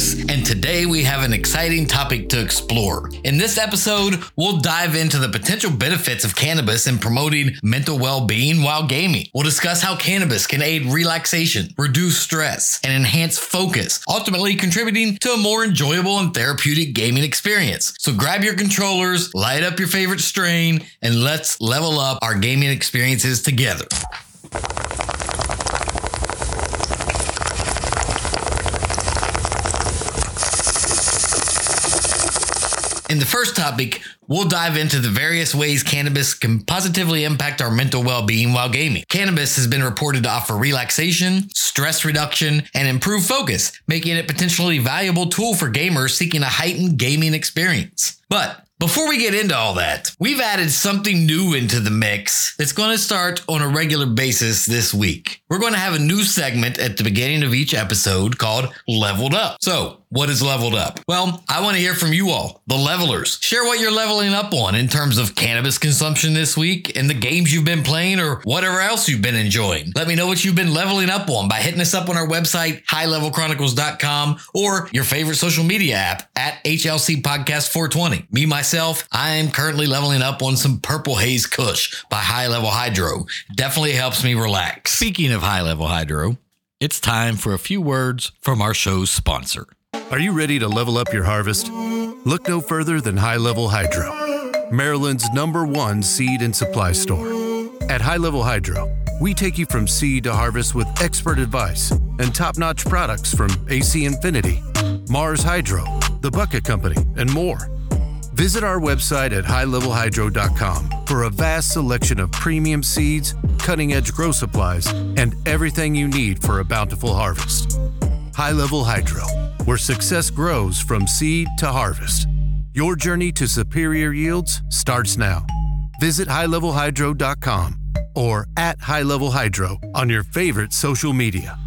and today we have an exciting topic to explore. In this episode, we'll dive into the potential benefits of cannabis in promoting mental well being while gaming. We'll discuss how cannabis can aid relaxation, reduce stress, and enhance focus, ultimately contributing to a more enjoyable and therapeutic gaming experience. So grab your controllers, light up your favorite strain, and let's level up our gaming experiences together. In the first topic, we'll dive into the various ways cannabis can positively impact our mental well being while gaming. Cannabis has been reported to offer relaxation, stress reduction, and improved focus, making it potentially valuable tool for gamers seeking a heightened gaming experience. But before we get into all that, we've added something new into the mix that's going to start on a regular basis this week. We're going to have a new segment at the beginning of each episode called Leveled Up. So, what is leveled up? Well, I want to hear from you all, the levelers. Share what you're leveling up on in terms of cannabis consumption this week and the games you've been playing or whatever else you've been enjoying. Let me know what you've been leveling up on by hitting us up on our website, highlevelchronicles.com, or your favorite social media app at HLC Podcast 420. Me, myself, I am currently leveling up on some Purple Haze Kush by High Level Hydro. Definitely helps me relax. Speaking of High Level Hydro, it's time for a few words from our show's sponsor. Are you ready to level up your harvest? Look no further than High Level Hydro, Maryland's number one seed and supply store. At High Level Hydro, we take you from seed to harvest with expert advice and top notch products from AC Infinity, Mars Hydro, The Bucket Company, and more. Visit our website at highlevelhydro.com for a vast selection of premium seeds, cutting edge grow supplies, and everything you need for a bountiful harvest. High Level Hydro, where success grows from seed to harvest. Your journey to superior yields starts now. Visit highlevelhydro.com or at High Level Hydro on your favorite social media.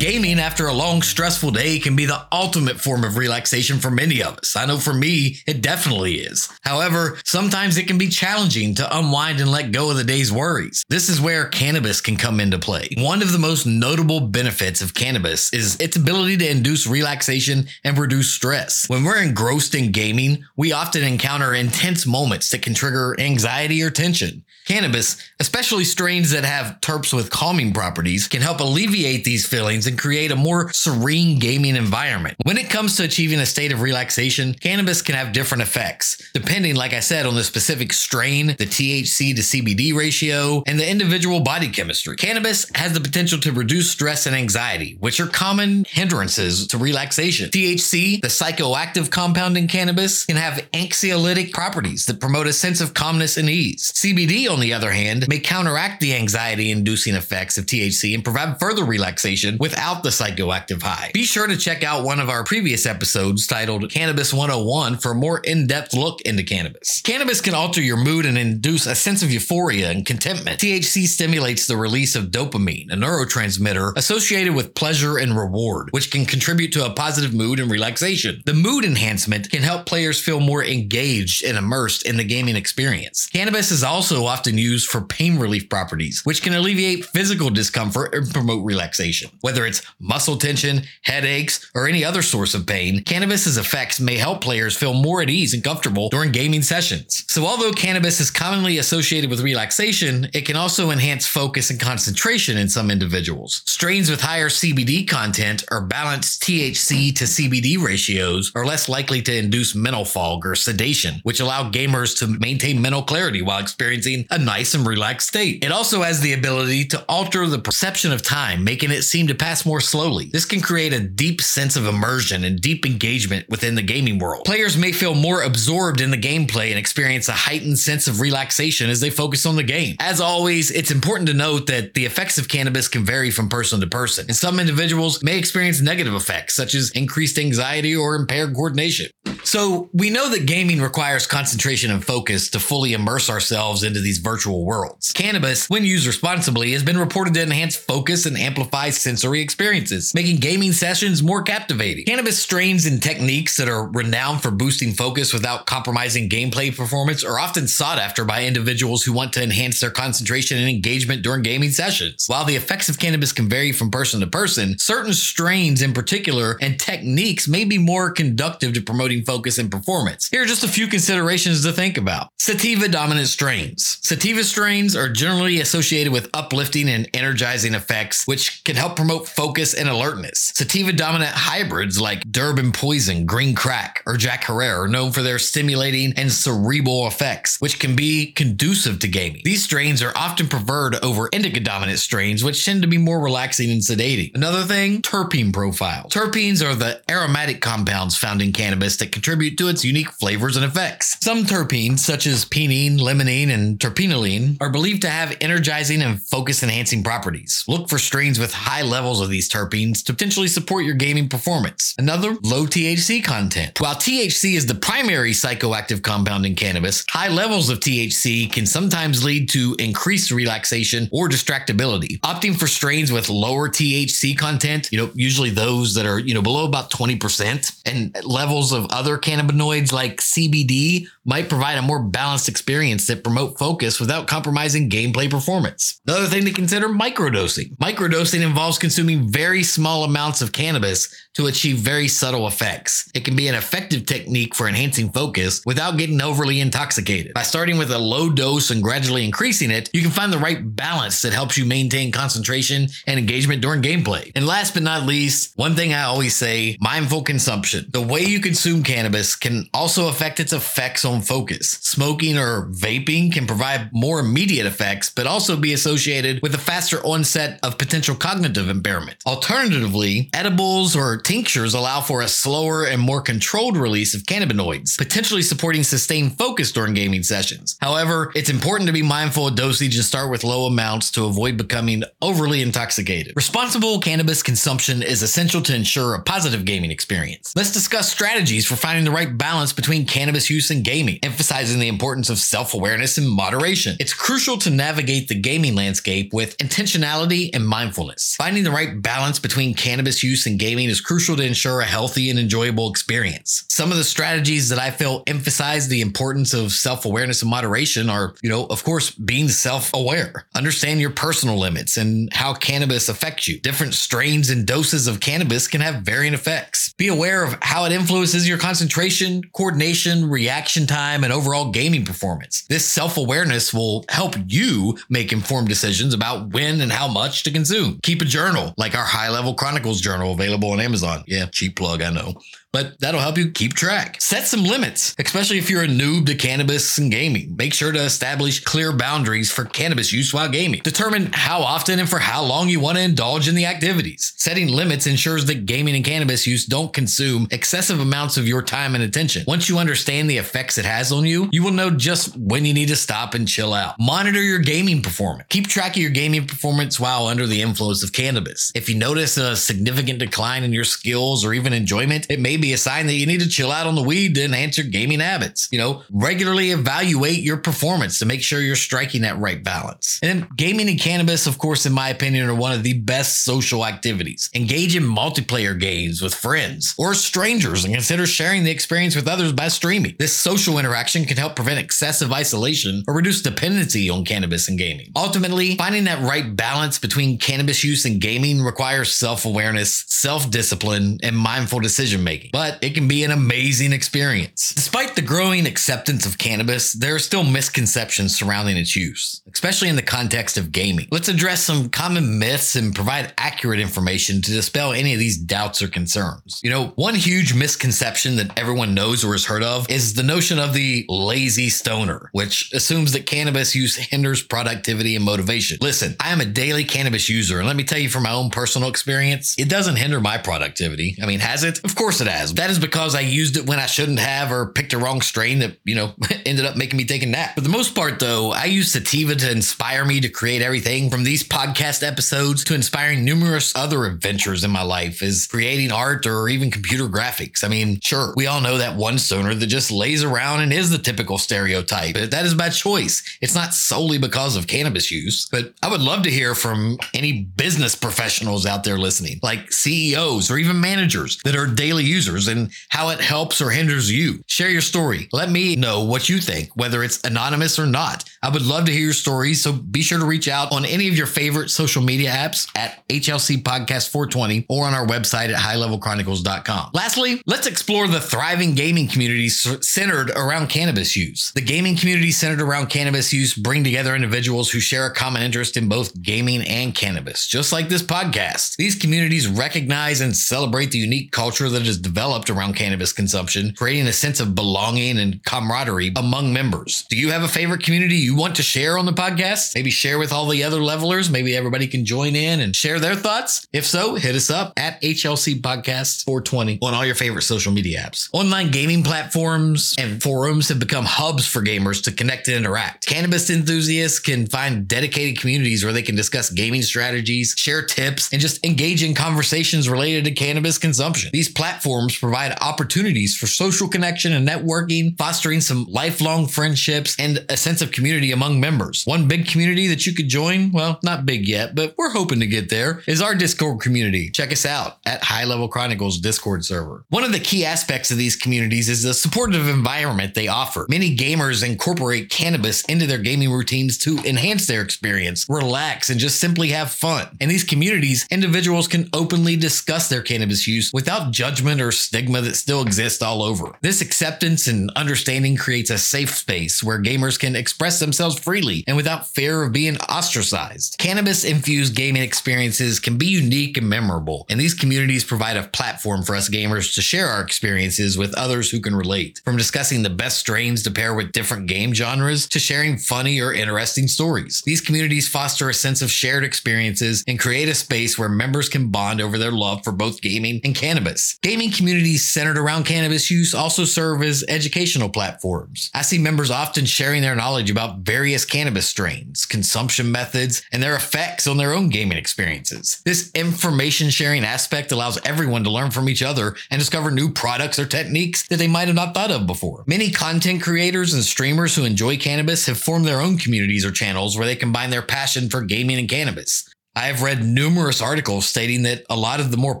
Gaming after a long, stressful day can be the ultimate form of relaxation for many of us. I know for me, it definitely is. However, sometimes it can be challenging to unwind and let go of the day's worries. This is where cannabis can come into play. One of the most notable benefits of cannabis is its ability to induce relaxation and reduce stress. When we're engrossed in gaming, we often encounter intense moments that can trigger anxiety or tension. Cannabis, especially strains that have terps with calming properties, can help alleviate these feelings and create a more serene gaming environment. When it comes to achieving a state of relaxation, cannabis can have different effects, depending, like I said, on the specific strain, the THC to CBD ratio, and the individual body chemistry. Cannabis has the potential to reduce stress and anxiety, which are common hindrances to relaxation. THC, the psychoactive compound in cannabis, can have anxiolytic properties that promote a sense of calmness and ease. CBD, on the other hand, may counteract the anxiety inducing effects of THC and provide further relaxation without the psychoactive high. Be sure to check out one of our previous episodes titled Cannabis 101 for a more in depth look into cannabis. Cannabis can alter your mood and induce a sense of euphoria and contentment. THC stimulates the release of dopamine, a neurotransmitter associated with pleasure and reward, which can contribute to a positive mood and relaxation. The mood enhancement can help players feel more engaged and immersed in the gaming experience. Cannabis is also often used for pain relief properties, which can alleviate physical discomfort and promote relaxation. Whether it's muscle tension, headaches, or any other source of pain, cannabis's effects may help players feel more at ease and comfortable during gaming sessions. So although cannabis is commonly associated with relaxation, it can also enhance focus and concentration in some individuals. Strains with higher CBD content or balanced THC to CBD ratios are less likely to induce mental fog or sedation, which allow gamers to maintain mental clarity while experiencing a nice and relaxed state. It also has the ability to alter the perception of time, making it seem to pass more slowly. This can create a deep sense of immersion and deep engagement within the gaming world. Players may feel more absorbed in the gameplay and experience a heightened sense of relaxation as they focus on the game. As always, it's important to note that the effects of cannabis can vary from person to person, and some individuals may experience negative effects such as increased anxiety or impaired coordination. So, we know that gaming requires concentration and focus to fully immerse ourselves into these virtual worlds. Cannabis, when used responsibly, has been reported to enhance focus and amplify sensory experiences, making gaming sessions more captivating. Cannabis strains and techniques that are renowned for boosting focus without compromising gameplay performance are often sought after by individuals who want to enhance their concentration and engagement during gaming sessions. While the effects of cannabis can vary from person to person, certain strains in particular and techniques may be more conductive to promoting focus and performance. Here are just a few considerations to think about. Sativa dominant strains. Sativa strains are generally associated with uplifting and energizing effects, which can help promote focus and alertness. Sativa dominant hybrids like Durban Poison, Green Crack, or Jack Herer are known for their stimulating and cerebral effects, which can be conducive to gaming. These strains are often preferred over indica dominant strains, which tend to be more relaxing and sedating. Another thing, terpene profile. Terpenes are the aromatic compounds found in cannabis that contribute to its unique flavors and effects. Some terpenes, such as pinene, limonene, and terpinolene, are believed to have energizing and focus enhancing properties. Look for strains with high levels of these terpenes to potentially support your gaming performance. Another, low THC content. While THC is the primary psychoactive compound in cannabis, high levels of THC can sometimes lead to increased relaxation or distractibility. Opting for strains with lower THC content, you know, usually those that are, you know, below about 20% and levels of other cannabinoids like CBD might provide a more balanced experience that promote focus without compromising gameplay performance. Another thing to consider microdosing. Microdosing involves consuming very small amounts of cannabis to achieve very subtle effects. It can be an effective technique for enhancing focus without getting overly intoxicated. By starting with a low dose and gradually increasing it, you can find the right balance that helps you maintain concentration and engagement during gameplay. And last but not least, one thing I always say mindful consumption. The way you consume cannabis can also affect its effects on focus. Smoking or vaping can provide more immediate effects, but also be associated with a faster onset of potential cognitive impairment. Alternatively, edibles or tinctures allow for a slower and more controlled release of cannabinoids, potentially supporting sustained focus during gaming sessions. However, it's important to be mindful of dosage and start with low amounts to avoid becoming overly intoxicated. Responsible cannabis consumption is essential to ensure a positive gaming experience. Let's discuss strategies for finding the right balance between cannabis use and gaming, emphasizing the importance of self awareness and moderation. It's crucial to navigate the gaming landscape with intentionality and mindfulness. Finding the right balance between cannabis use and gaming is crucial to ensure a healthy and enjoyable experience. Some of the strategies that I feel emphasize the importance of self awareness and moderation are, you know, of course, being self aware. Understand your personal limits and how cannabis affects you. Different strains and doses of cannabis can have varying effects. Be aware of how it influences your concentration, coordination, reaction time, and overall gaming performance. This self awareness will help you make informed decisions about when and how much to consume. Keep a journal, like our High Level Chronicles journal available on Amazon. Yeah, cheap plug, I know but that'll help you keep track. Set some limits, especially if you're a noob to cannabis and gaming. Make sure to establish clear boundaries for cannabis use while gaming. Determine how often and for how long you want to indulge in the activities. Setting limits ensures that gaming and cannabis use don't consume excessive amounts of your time and attention. Once you understand the effects it has on you, you will know just when you need to stop and chill out. Monitor your gaming performance. Keep track of your gaming performance while under the influence of cannabis. If you notice a significant decline in your skills or even enjoyment, it may be a sign that you need to chill out on the weed to enhance your gaming habits. You know, regularly evaluate your performance to make sure you're striking that right balance. And gaming and cannabis, of course, in my opinion, are one of the best social activities. Engage in multiplayer games with friends or strangers and consider sharing the experience with others by streaming. This social interaction can help prevent excessive isolation or reduce dependency on cannabis and gaming. Ultimately, finding that right balance between cannabis use and gaming requires self awareness, self discipline, and mindful decision making but it can be an amazing experience. Despite the growing acceptance of cannabis, there are still misconceptions surrounding its use, especially in the context of gaming. Let's address some common myths and provide accurate information to dispel any of these doubts or concerns. You know, one huge misconception that everyone knows or has heard of is the notion of the lazy stoner, which assumes that cannabis use hinders productivity and motivation. Listen, I am a daily cannabis user, and let me tell you from my own personal experience, it doesn't hinder my productivity. I mean, has it? Of course it has That is because I used it when I shouldn't have or picked a wrong strain that, you know, ended up making me take a nap. For the most part, though, I use sativa to inspire me to create everything from these podcast episodes to inspiring numerous other adventures in my life is creating art or even computer graphics. I mean, sure, we all know that one stoner that just lays around and is the typical stereotype, but that is by choice. It's not solely because of cannabis use, but I would love to hear from any business professionals out there listening, like CEOs or even managers that are daily users and how it helps or hinders you. Share your story. Let me know what you think, whether it's anonymous or not. I would love to hear your stories, so be sure to reach out on any of your favorite social media apps at HLC Podcast 420 or on our website at highlevelchronicles.com. Lastly, let's explore the thriving gaming community centered around cannabis use. The gaming community centered around cannabis use bring together individuals who share a common interest in both gaming and cannabis, just like this podcast. These communities recognize and celebrate the unique culture that is developed around cannabis consumption, creating a sense of belonging and camaraderie among members. Do you have a favorite community you want to share on the podcast? Maybe share with all the other levelers. Maybe everybody can join in and share their thoughts. If so, hit us up at HLC Podcasts 420 on all your favorite social media apps. Online gaming platforms and forums have become hubs for gamers to connect and interact. Cannabis enthusiasts can find dedicated communities where they can discuss gaming strategies, share tips, and just engage in conversations related to cannabis consumption. These platforms provide opportunities for social connection and networking, fostering some lifelong friendships and a sense of community among members. One big community that you could join, well, not big yet, but we're hoping to get there, is our Discord community. Check us out at High Level Chronicles Discord server. One of the key aspects of these communities is the supportive environment they offer. Many gamers incorporate cannabis into their gaming routines to enhance their experience, relax, and just simply have fun. In these communities, individuals can openly discuss their cannabis use without judgment or stigma that still exists all over. This acceptance and understanding creates a safe space where gamers can express themselves freely and without fear of being ostracized. Cannabis infused gaming experiences can be unique and memorable, and these communities provide a platform for us gamers to share our experiences with others who can relate. From discussing the best strains to pair with different game genres to sharing funny or interesting stories. These communities foster a sense of shared experiences and create a space where members can bond over their love for both gaming and cannabis. Gaming communities centered around cannabis use also serve as educational platforms. I see members often sharing their knowledge various cannabis strains, consumption methods, and their effects on their own gaming experiences. This information sharing aspect allows everyone to learn from each other and discover new products or techniques that they might have not thought of before. Many content creators and streamers who enjoy cannabis have formed their own communities or channels where they combine their passion for gaming and cannabis. I have read numerous articles stating that a lot of the more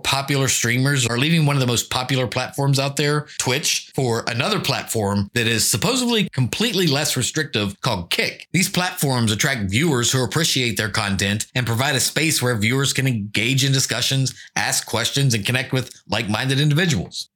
popular streamers are leaving one of the most popular platforms out there, Twitch, for another platform that is supposedly completely less restrictive called Kick. These platforms attract viewers who appreciate their content and provide a space where viewers can engage in discussions, ask questions, and connect with like minded individuals.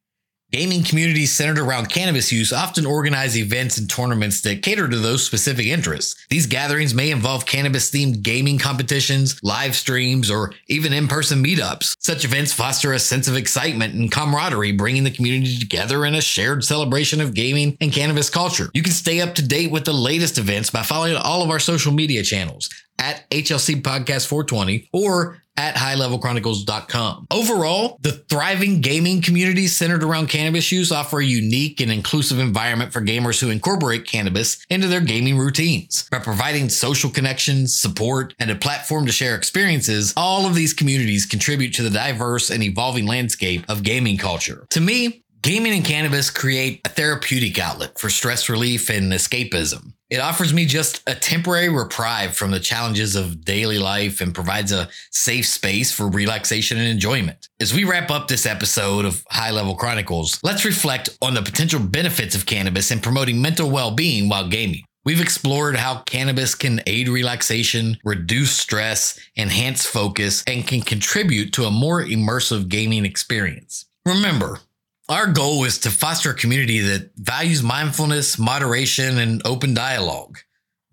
Gaming communities centered around cannabis use often organize events and tournaments that cater to those specific interests. These gatherings may involve cannabis themed gaming competitions, live streams, or even in person meetups. Such events foster a sense of excitement and camaraderie, bringing the community together in a shared celebration of gaming and cannabis culture. You can stay up to date with the latest events by following all of our social media channels at HLC Podcast 420 or at highlevelchronicles.com. Overall, the thriving gaming community centered around cannabis use offer a unique and inclusive environment for gamers who incorporate cannabis into their gaming routines. By providing social connections, support, and a platform to share experiences, all of these communities contribute to the diverse and evolving landscape of gaming culture. To me, Gaming and cannabis create a therapeutic outlet for stress relief and escapism. It offers me just a temporary reprieve from the challenges of daily life and provides a safe space for relaxation and enjoyment. As we wrap up this episode of High Level Chronicles, let's reflect on the potential benefits of cannabis in promoting mental well being while gaming. We've explored how cannabis can aid relaxation, reduce stress, enhance focus, and can contribute to a more immersive gaming experience. Remember, our goal is to foster a community that values mindfulness, moderation, and open dialogue.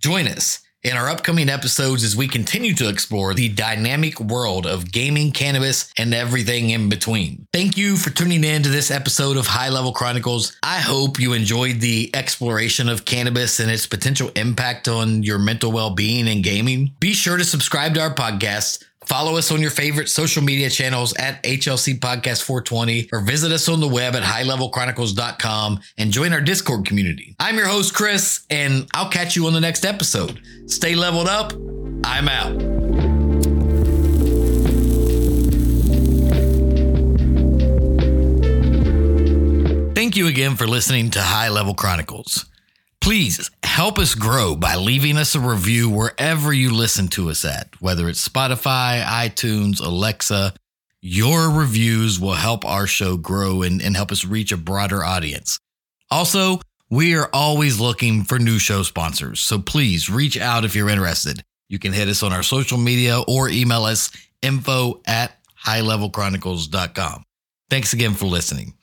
Join us in our upcoming episodes as we continue to explore the dynamic world of gaming, cannabis, and everything in between. Thank you for tuning in to this episode of High Level Chronicles. I hope you enjoyed the exploration of cannabis and its potential impact on your mental well being and gaming. Be sure to subscribe to our podcast Follow us on your favorite social media channels at HLC Podcast 420 or visit us on the web at highlevelchronicles.com and join our Discord community. I'm your host, Chris, and I'll catch you on the next episode. Stay leveled up. I'm out. Thank you again for listening to High Level Chronicles. Please help us grow by leaving us a review wherever you listen to us at, whether it's Spotify, iTunes, Alexa. Your reviews will help our show grow and, and help us reach a broader audience. Also, we are always looking for new show sponsors, so please reach out if you're interested. You can hit us on our social media or email us info at highlevelchronicles.com. Thanks again for listening.